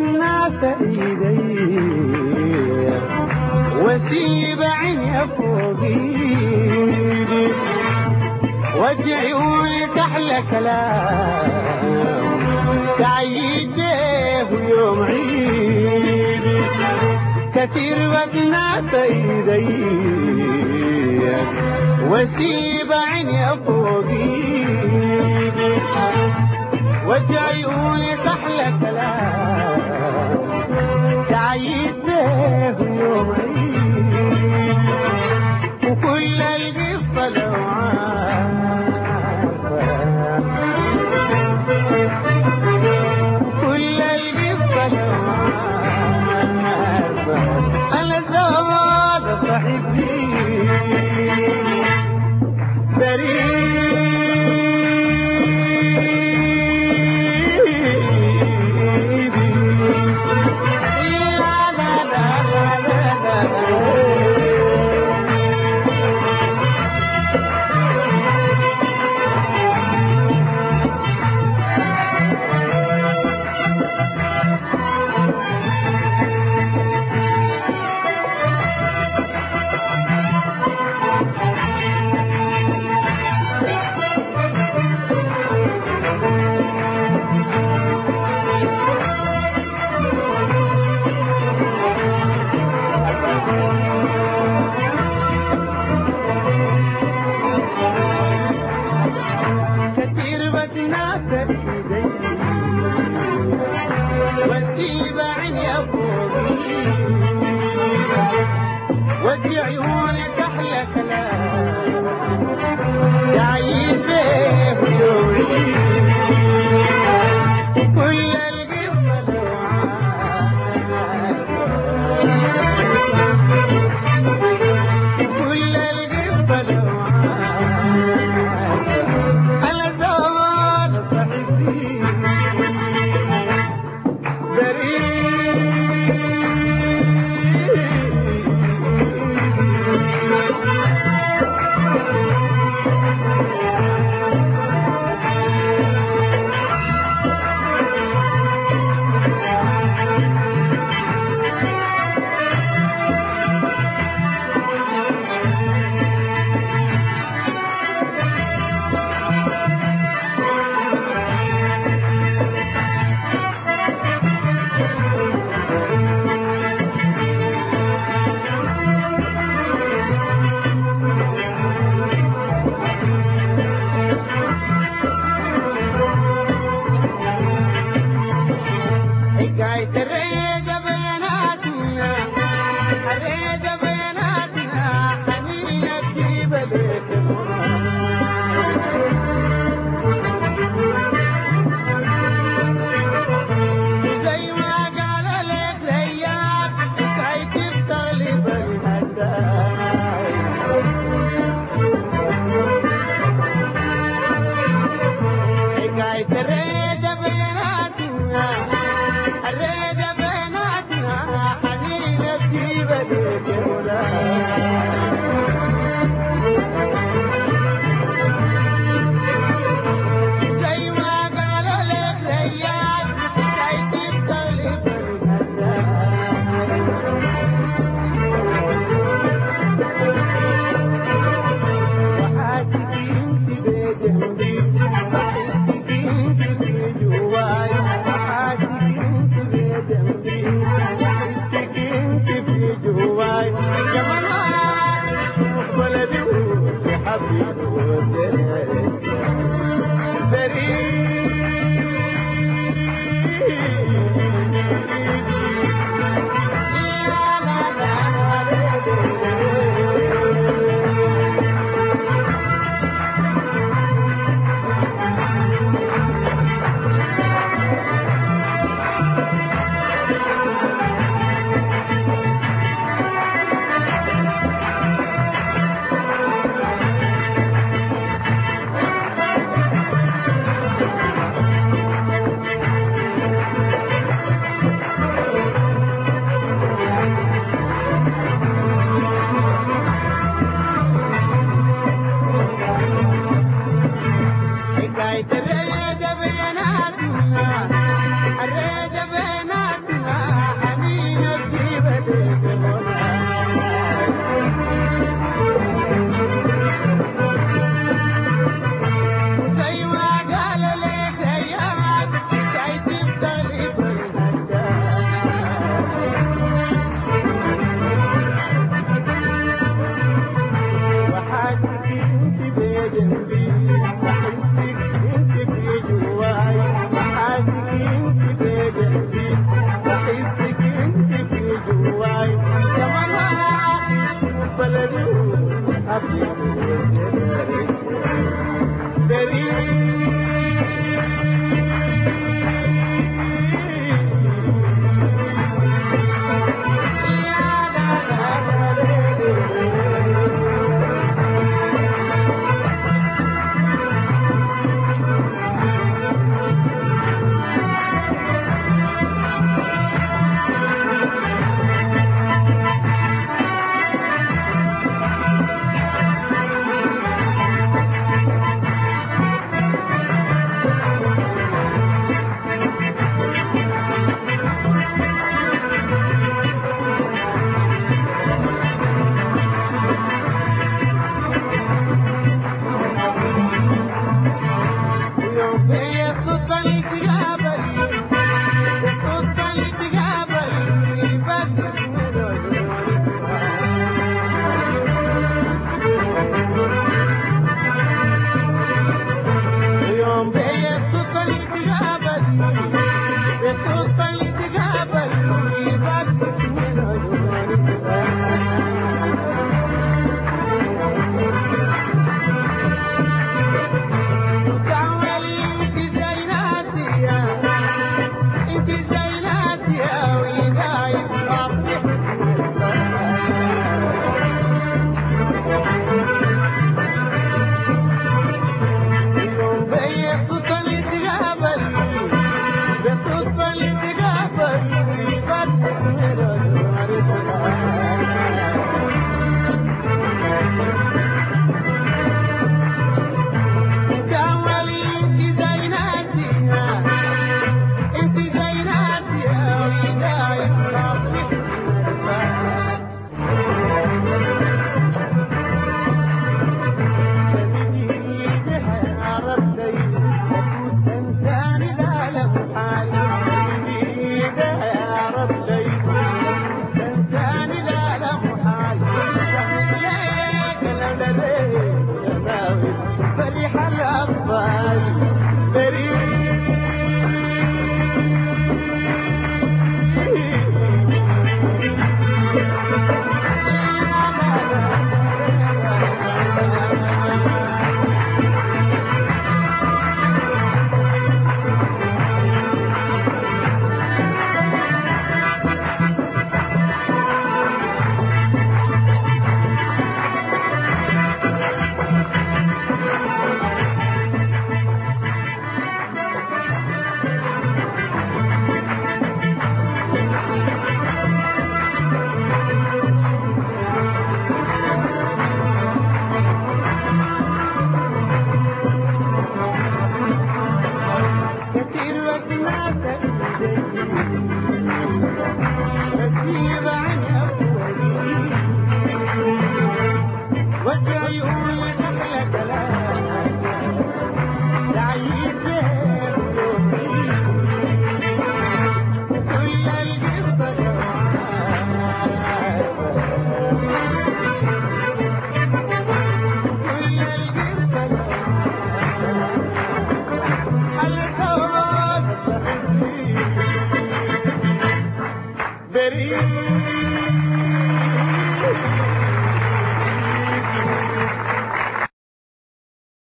ناس إيدي واسيب عيني فوقي وجعوني تحلى كلام سعيد يوم عيدي. كثير بدنا إيدي واسيب عيني فوقي وجعوني تحلى وكل عيني فوقي ودي عيوني تحلى كلام. جايين بيه وشوقي దివే దింపి